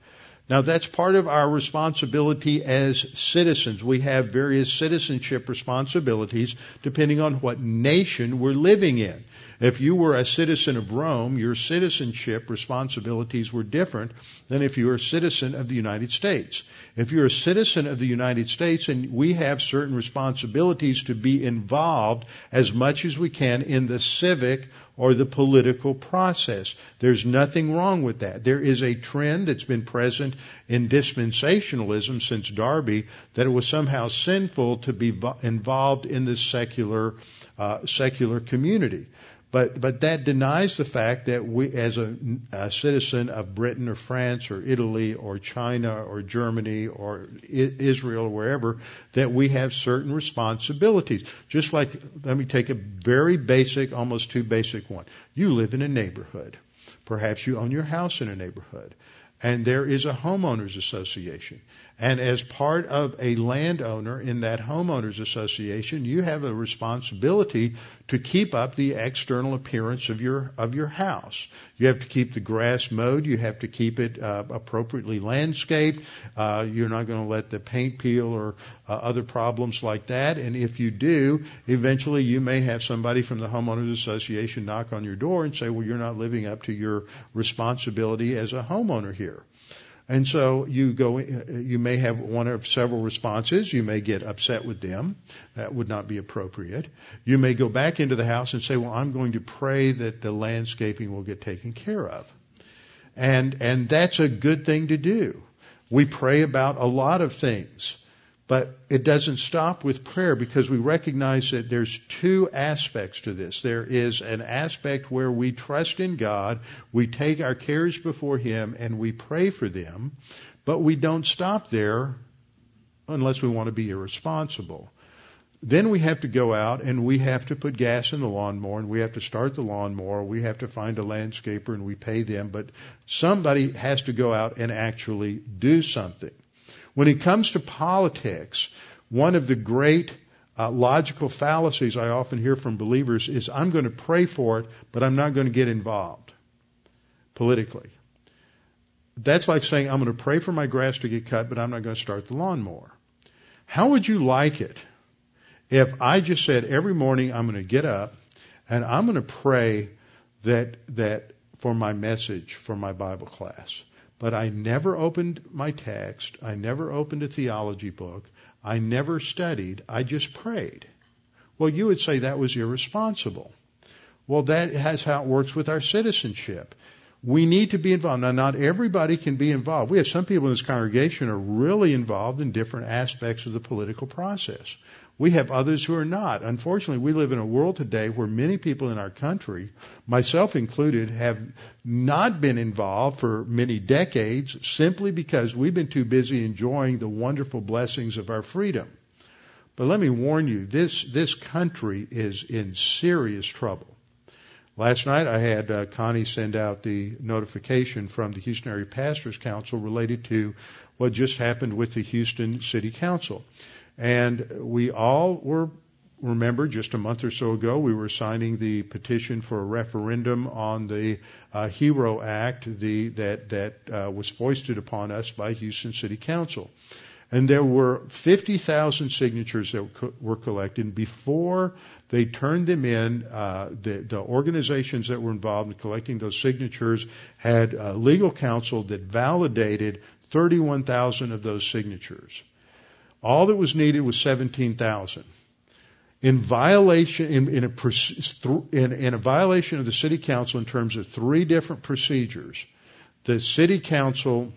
Now that's part of our responsibility as citizens. We have various citizenship responsibilities depending on what nation we're living in. If you were a citizen of Rome, your citizenship responsibilities were different than if you were a citizen of the United States. If you're a citizen of the United States and we have certain responsibilities to be involved as much as we can in the civic or the political process. There's nothing wrong with that. There is a trend that's been present in dispensationalism since Darby that it was somehow sinful to be involved in the secular uh, secular community. But, but that denies the fact that we, as a, a citizen of Britain or France or Italy or China or Germany or Israel or wherever, that we have certain responsibilities. Just like, let me take a very basic, almost too basic one. You live in a neighborhood. Perhaps you own your house in a neighborhood. And there is a homeowners association. And as part of a landowner in that homeowners association, you have a responsibility to keep up the external appearance of your of your house. You have to keep the grass mowed. You have to keep it uh, appropriately landscaped. Uh, you're not going to let the paint peel or uh, other problems like that. And if you do, eventually you may have somebody from the homeowners association knock on your door and say, "Well, you're not living up to your responsibility as a homeowner here." And so you go, you may have one of several responses. You may get upset with them. That would not be appropriate. You may go back into the house and say, well, I'm going to pray that the landscaping will get taken care of. And, and that's a good thing to do. We pray about a lot of things. But it doesn't stop with prayer because we recognize that there's two aspects to this. There is an aspect where we trust in God, we take our cares before Him, and we pray for them, but we don't stop there unless we want to be irresponsible. Then we have to go out and we have to put gas in the lawnmower and we have to start the lawnmower. We have to find a landscaper and we pay them, but somebody has to go out and actually do something. When it comes to politics, one of the great uh, logical fallacies I often hear from believers is I'm going to pray for it, but I'm not going to get involved politically. That's like saying I'm going to pray for my grass to get cut, but I'm not going to start the lawnmower. How would you like it if I just said every morning I'm going to get up and I'm going to pray that that for my message for my Bible class? But I never opened my text. I never opened a theology book. I never studied. I just prayed. Well, you would say that was irresponsible. Well, that has how it works with our citizenship. We need to be involved. Now, not everybody can be involved. We have some people in this congregation are really involved in different aspects of the political process. We have others who are not. Unfortunately, we live in a world today where many people in our country, myself included, have not been involved for many decades simply because we've been too busy enjoying the wonderful blessings of our freedom. But let me warn you, this, this country is in serious trouble. Last night I had uh, Connie send out the notification from the Houston Area Pastors Council related to what just happened with the Houston City Council. And we all were, remember, just a month or so ago, we were signing the petition for a referendum on the uh, HERO Act the, that, that uh, was foisted upon us by Houston City Council. And there were 50,000 signatures that were collected. Before they turned them in, uh, the, the, organizations that were involved in collecting those signatures had uh, legal counsel that validated 31,000 of those signatures. All that was needed was 17,000. In violation, in, in, a, in, in a violation of the city council in terms of three different procedures, the city council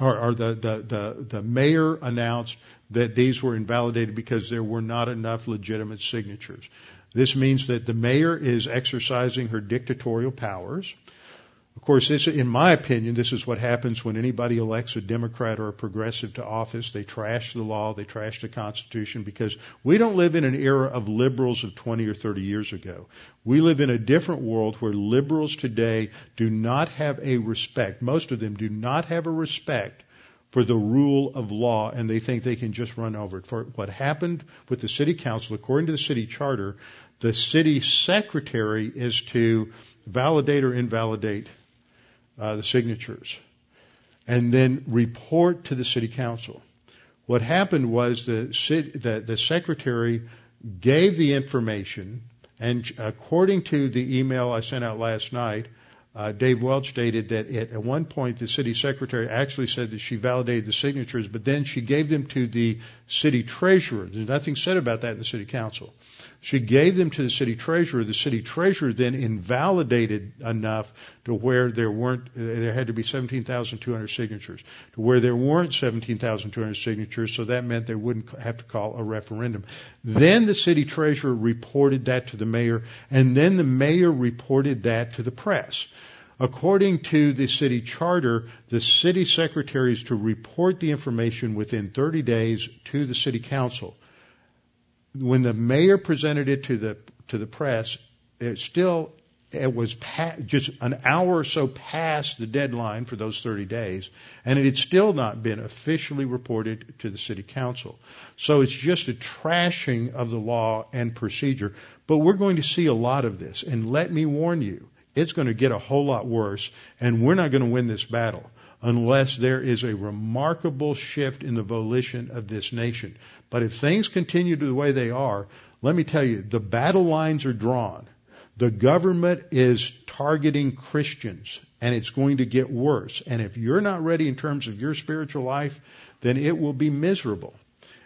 or, or the, the, the, the mayor announced that these were invalidated because there were not enough legitimate signatures. This means that the mayor is exercising her dictatorial powers. Of course, in my opinion, this is what happens when anybody elects a Democrat or a progressive to office. They trash the law, they trash the Constitution, because we don't live in an era of liberals of 20 or 30 years ago. We live in a different world where liberals today do not have a respect, most of them do not have a respect for the rule of law, and they think they can just run over it. For what happened with the city council, according to the city charter, the city secretary is to validate or invalidate uh, the signatures, and then report to the city council. What happened was the, city, the, the secretary gave the information, and according to the email I sent out last night, uh, Dave Welch stated that at, at one point the city secretary actually said that she validated the signatures, but then she gave them to the city treasurer. There's nothing said about that in the city council. She gave them to the city treasurer. The city treasurer then invalidated enough to where there weren't, there had to be 17,200 signatures, to where there weren't 17,200 signatures, so that meant they wouldn't have to call a referendum. Then the city treasurer reported that to the mayor, and then the mayor reported that to the press. According to the city charter, the city secretary is to report the information within 30 days to the city council when the mayor presented it to the to the press, it still it was pa- just an hour or so past the deadline for those 30 days, and it had still not been officially reported to the city council. So it's just a trashing of the law and procedure. But we're going to see a lot of this, and let me warn you, it's going to get a whole lot worse, and we're not going to win this battle unless there is a remarkable shift in the volition of this nation. But if things continue the way they are, let me tell you, the battle lines are drawn. The government is targeting Christians and it's going to get worse. And if you're not ready in terms of your spiritual life, then it will be miserable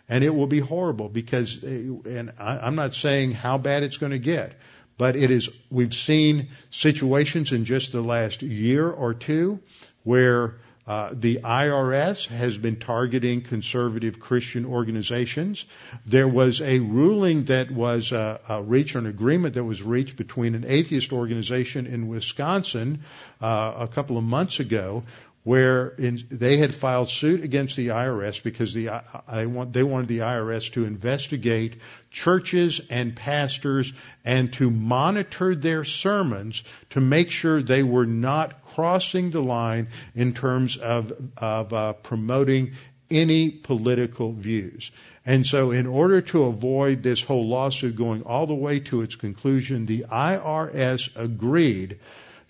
and it will be horrible because, and I'm not saying how bad it's going to get, but it is, we've seen situations in just the last year or two where uh, the IRS has been targeting conservative Christian organizations. There was a ruling that was uh, uh, reached, an agreement that was reached between an atheist organization in Wisconsin uh, a couple of months ago, where in, they had filed suit against the IRS because the I want, they wanted the IRS to investigate churches and pastors and to monitor their sermons to make sure they were not crossing the line in terms of, of uh, promoting any political views. And so in order to avoid this whole lawsuit going all the way to its conclusion, the IRS agreed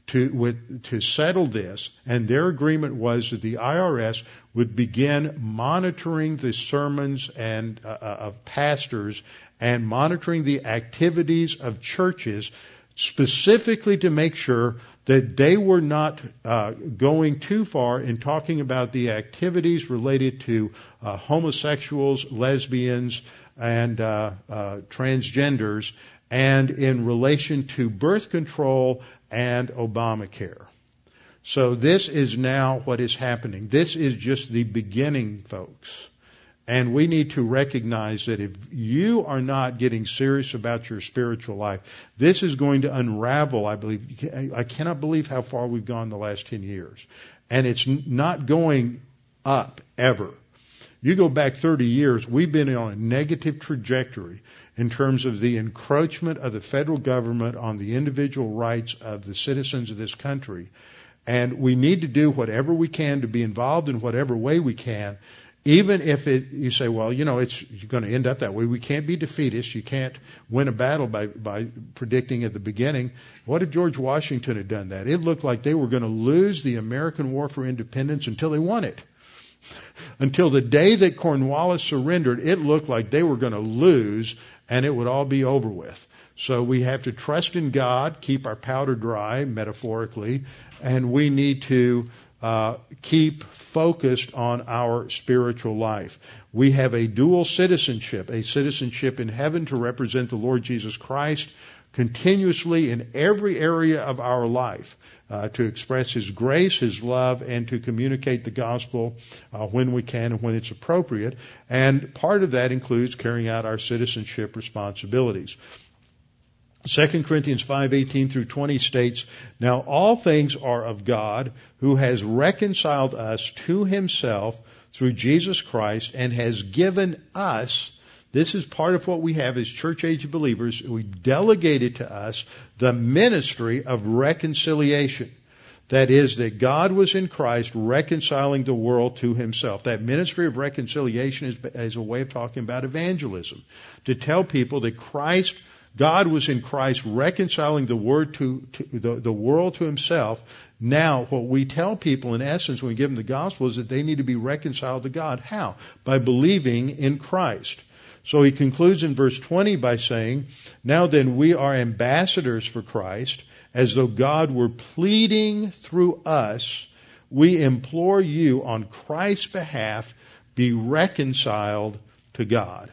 to, with, to settle this, and their agreement was that the IRS would begin monitoring the sermons and uh, uh of pastors and monitoring the activities of churches specifically to make sure that they were not uh, going too far in talking about the activities related to uh, homosexuals, lesbians, and uh, uh, transgenders, and in relation to birth control and Obamacare. So this is now what is happening. This is just the beginning, folks. And we need to recognize that if you are not getting serious about your spiritual life, this is going to unravel, I believe. I cannot believe how far we've gone the last 10 years. And it's not going up ever. You go back 30 years, we've been on a negative trajectory in terms of the encroachment of the federal government on the individual rights of the citizens of this country. And we need to do whatever we can to be involved in whatever way we can even if it, you say, well, you know, it's you're going to end up that way. We can't be defeatist. You can't win a battle by by predicting at the beginning. What if George Washington had done that? It looked like they were going to lose the American War for Independence until they won it. <laughs> until the day that Cornwallis surrendered, it looked like they were going to lose and it would all be over with. So we have to trust in God, keep our powder dry, metaphorically, and we need to uh, keep focused on our spiritual life. We have a dual citizenship, a citizenship in heaven to represent the Lord Jesus Christ continuously in every area of our life. Uh, to express His grace, His love, and to communicate the gospel uh, when we can and when it's appropriate. And part of that includes carrying out our citizenship responsibilities. 2 Corinthians 5:18 through 20 states, "Now all things are of God, who has reconciled us to himself through Jesus Christ and has given us this is part of what we have as church age believers. We delegated to us the ministry of reconciliation. That is, that God was in Christ reconciling the world to himself. That ministry of reconciliation is, is a way of talking about evangelism. To tell people that Christ God was in Christ reconciling the word to, to the, the world to himself. Now, what we tell people in essence when we give them the gospel is that they need to be reconciled to God. How? By believing in Christ. So he concludes in verse 20 by saying, Now then we are ambassadors for Christ, as though God were pleading through us. We implore you on Christ's behalf, be reconciled to God.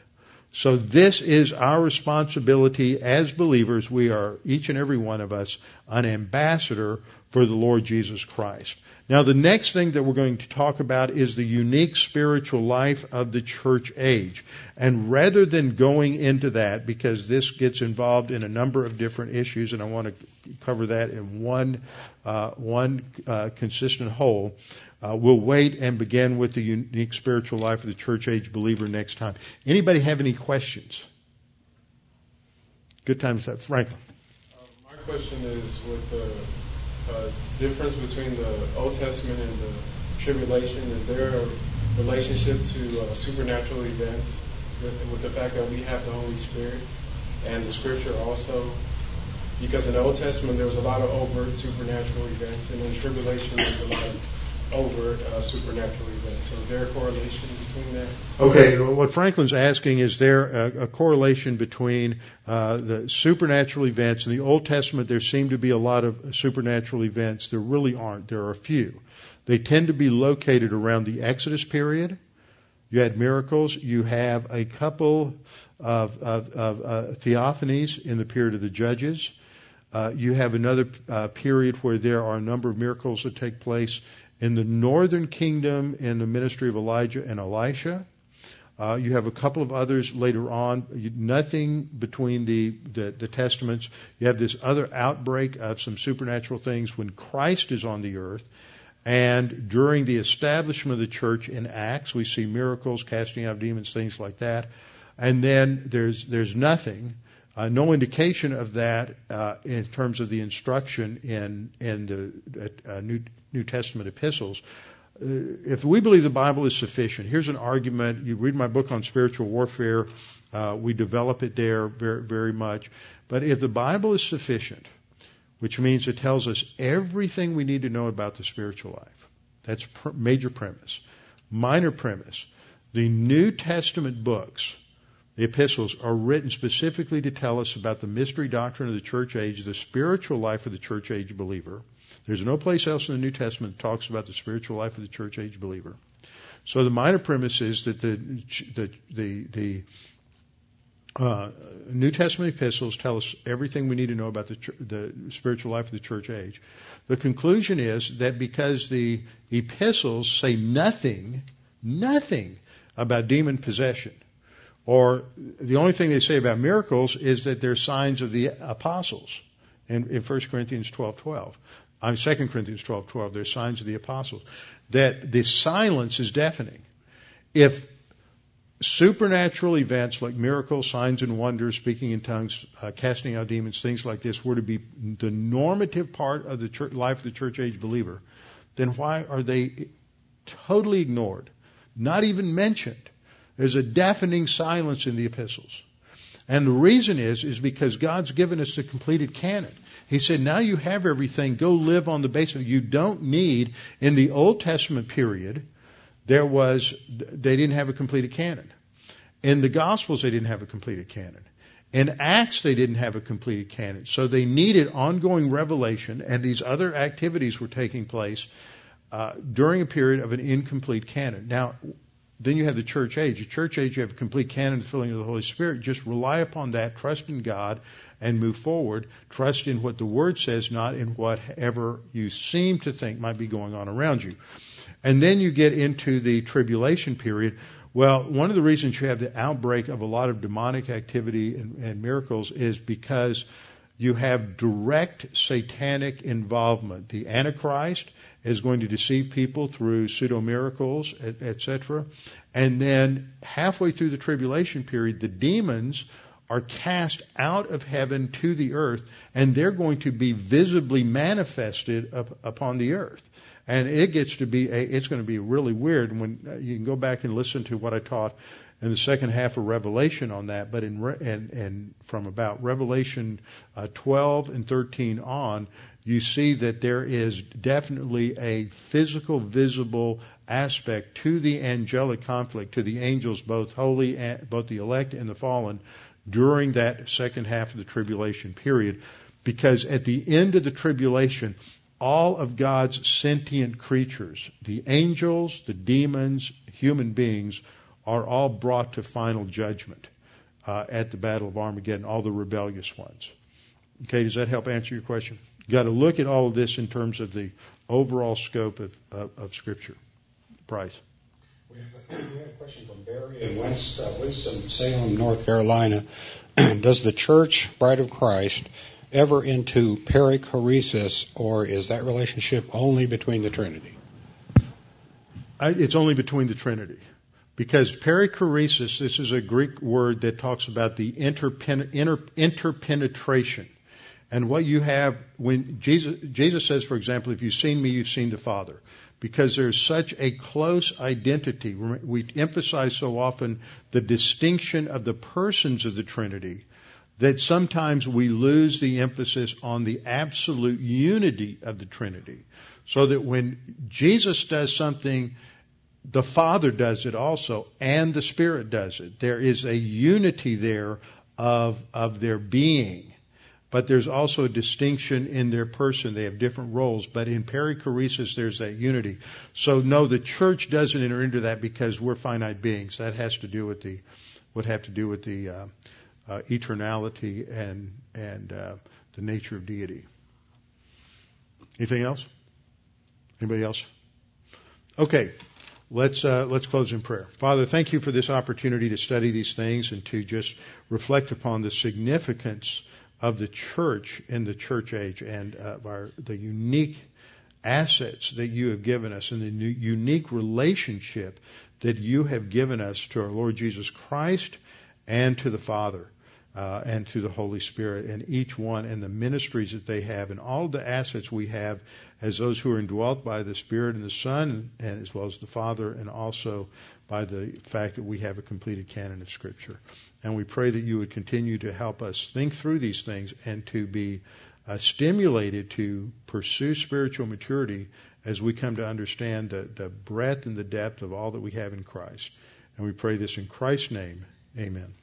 So this is our responsibility as believers. We are, each and every one of us, an ambassador for the Lord Jesus Christ. Now the next thing that we're going to talk about is the unique spiritual life of the church age. And rather than going into that, because this gets involved in a number of different issues, and I want to cover that in one, uh, one uh, consistent whole, uh, we'll wait and begin with the unique spiritual life of the church age believer next time. Anybody have any questions? Good times, Franklin. Uh, my question is with the uh, difference between the Old Testament and the tribulation. Is there a relationship to uh, supernatural events with, with the fact that we have the Holy Spirit and the Scripture also? Because in the Old Testament there was a lot of overt supernatural events, and in tribulation there's a lot of overt uh, supernatural events. So is there a correlation between that? Okay, what Franklin's asking is there a, a correlation between uh, the supernatural events in the Old Testament? There seem to be a lot of supernatural events. There really aren't. There are a few. They tend to be located around the Exodus period. You had miracles. You have a couple of, of, of uh, theophanies in the period of the Judges. Uh, you have another uh, period where there are a number of miracles that take place in the northern kingdom, in the ministry of Elijah and Elisha, uh, you have a couple of others later on. Nothing between the, the, the testaments. You have this other outbreak of some supernatural things when Christ is on the earth. And during the establishment of the church in Acts, we see miracles, casting out demons, things like that. And then there's there's nothing, uh, no indication of that uh, in terms of the instruction in in the uh, New New Testament epistles. Uh, if we believe the Bible is sufficient, here's an argument. You read my book on spiritual warfare. Uh, we develop it there very, very much. But if the Bible is sufficient, which means it tells us everything we need to know about the spiritual life, that's pr- major premise. Minor premise. The New Testament books, the epistles, are written specifically to tell us about the mystery doctrine of the church age, the spiritual life of the church age believer there's no place else in the New Testament that talks about the spiritual life of the church age believer. So the minor premise is that the the the, the uh, New Testament epistles tell us everything we need to know about the, the spiritual life of the church age. The conclusion is that because the epistles say nothing, nothing about demon possession, or the only thing they say about miracles is that they're signs of the apostles in, in 1 Corinthians 12:12. I'm 2 Corinthians 12, 12. There's signs of the apostles. That the silence is deafening. If supernatural events like miracles, signs and wonders, speaking in tongues, uh, casting out demons, things like this were to be the normative part of the church, life of the church age believer, then why are they totally ignored? Not even mentioned. There's a deafening silence in the epistles. And the reason is, is because God's given us the completed canon. He said, now you have everything, go live on the basis. You don't need, in the Old Testament period, there was, they didn't have a completed canon. In the Gospels, they didn't have a completed canon. In Acts, they didn't have a completed canon. So they needed ongoing revelation, and these other activities were taking place uh, during a period of an incomplete canon. Now, then you have the church age. The church age, you have a complete canon, filling of the Holy Spirit. Just rely upon that, trust in God, and move forward. Trust in what the Word says, not in whatever you seem to think might be going on around you. And then you get into the tribulation period. Well, one of the reasons you have the outbreak of a lot of demonic activity and, and miracles is because you have direct satanic involvement. The Antichrist is going to deceive people through pseudo miracles, etc. And then halfway through the tribulation period, the demons are cast out of heaven to the earth, and they're going to be visibly manifested up, upon the earth. And it gets to be a, it's going to be really weird when uh, you can go back and listen to what I taught in the second half of Revelation on that. But in and, and from about Revelation uh, 12 and 13 on, you see that there is definitely a physical, visible aspect to the angelic conflict, to the angels, both holy, and, both the elect and the fallen, during that second half of the tribulation period. Because at the end of the tribulation, all of God's sentient creatures, the angels, the demons, human beings, are all brought to final judgment uh, at the Battle of Armageddon, all the rebellious ones. Okay, does that help answer your question? You got to look at all of this in terms of the overall scope of, of, of Scripture. Price. We have, a, <clears throat> we have a question from Barry in West uh, Winston Salem, North Carolina. <clears throat> Does the Church, Bride of Christ, ever into perichoresis, or is that relationship only between the Trinity? I, it's only between the Trinity. Because perichoresis, this is a Greek word that talks about the interpen, inter, interpenetration. And what you have when Jesus, Jesus says, for example, if you've seen me, you've seen the Father. Because there's such a close identity. We emphasize so often the distinction of the persons of the Trinity that sometimes we lose the emphasis on the absolute unity of the Trinity. So that when Jesus does something, the Father does it also, and the Spirit does it. There is a unity there of, of their being. But there's also a distinction in their person. They have different roles. But in perichoresis, there's that unity. So no, the church doesn't enter into that because we're finite beings. That has to do with the, would have to do with the, uh, uh, eternality and and uh, the nature of deity. Anything else? Anybody else? Okay, let's uh, let's close in prayer. Father, thank you for this opportunity to study these things and to just reflect upon the significance of the church in the church age and of our, the unique assets that you have given us and the unique relationship that you have given us to our Lord Jesus Christ and to the Father uh, and to the Holy Spirit, and each one and the ministries that they have, and all the assets we have as those who are indwelt by the Spirit and the Son, and as well as the Father, and also by the fact that we have a completed canon of Scripture. And we pray that you would continue to help us think through these things and to be uh, stimulated to pursue spiritual maturity as we come to understand the, the breadth and the depth of all that we have in Christ. And we pray this in Christ's name. Amen.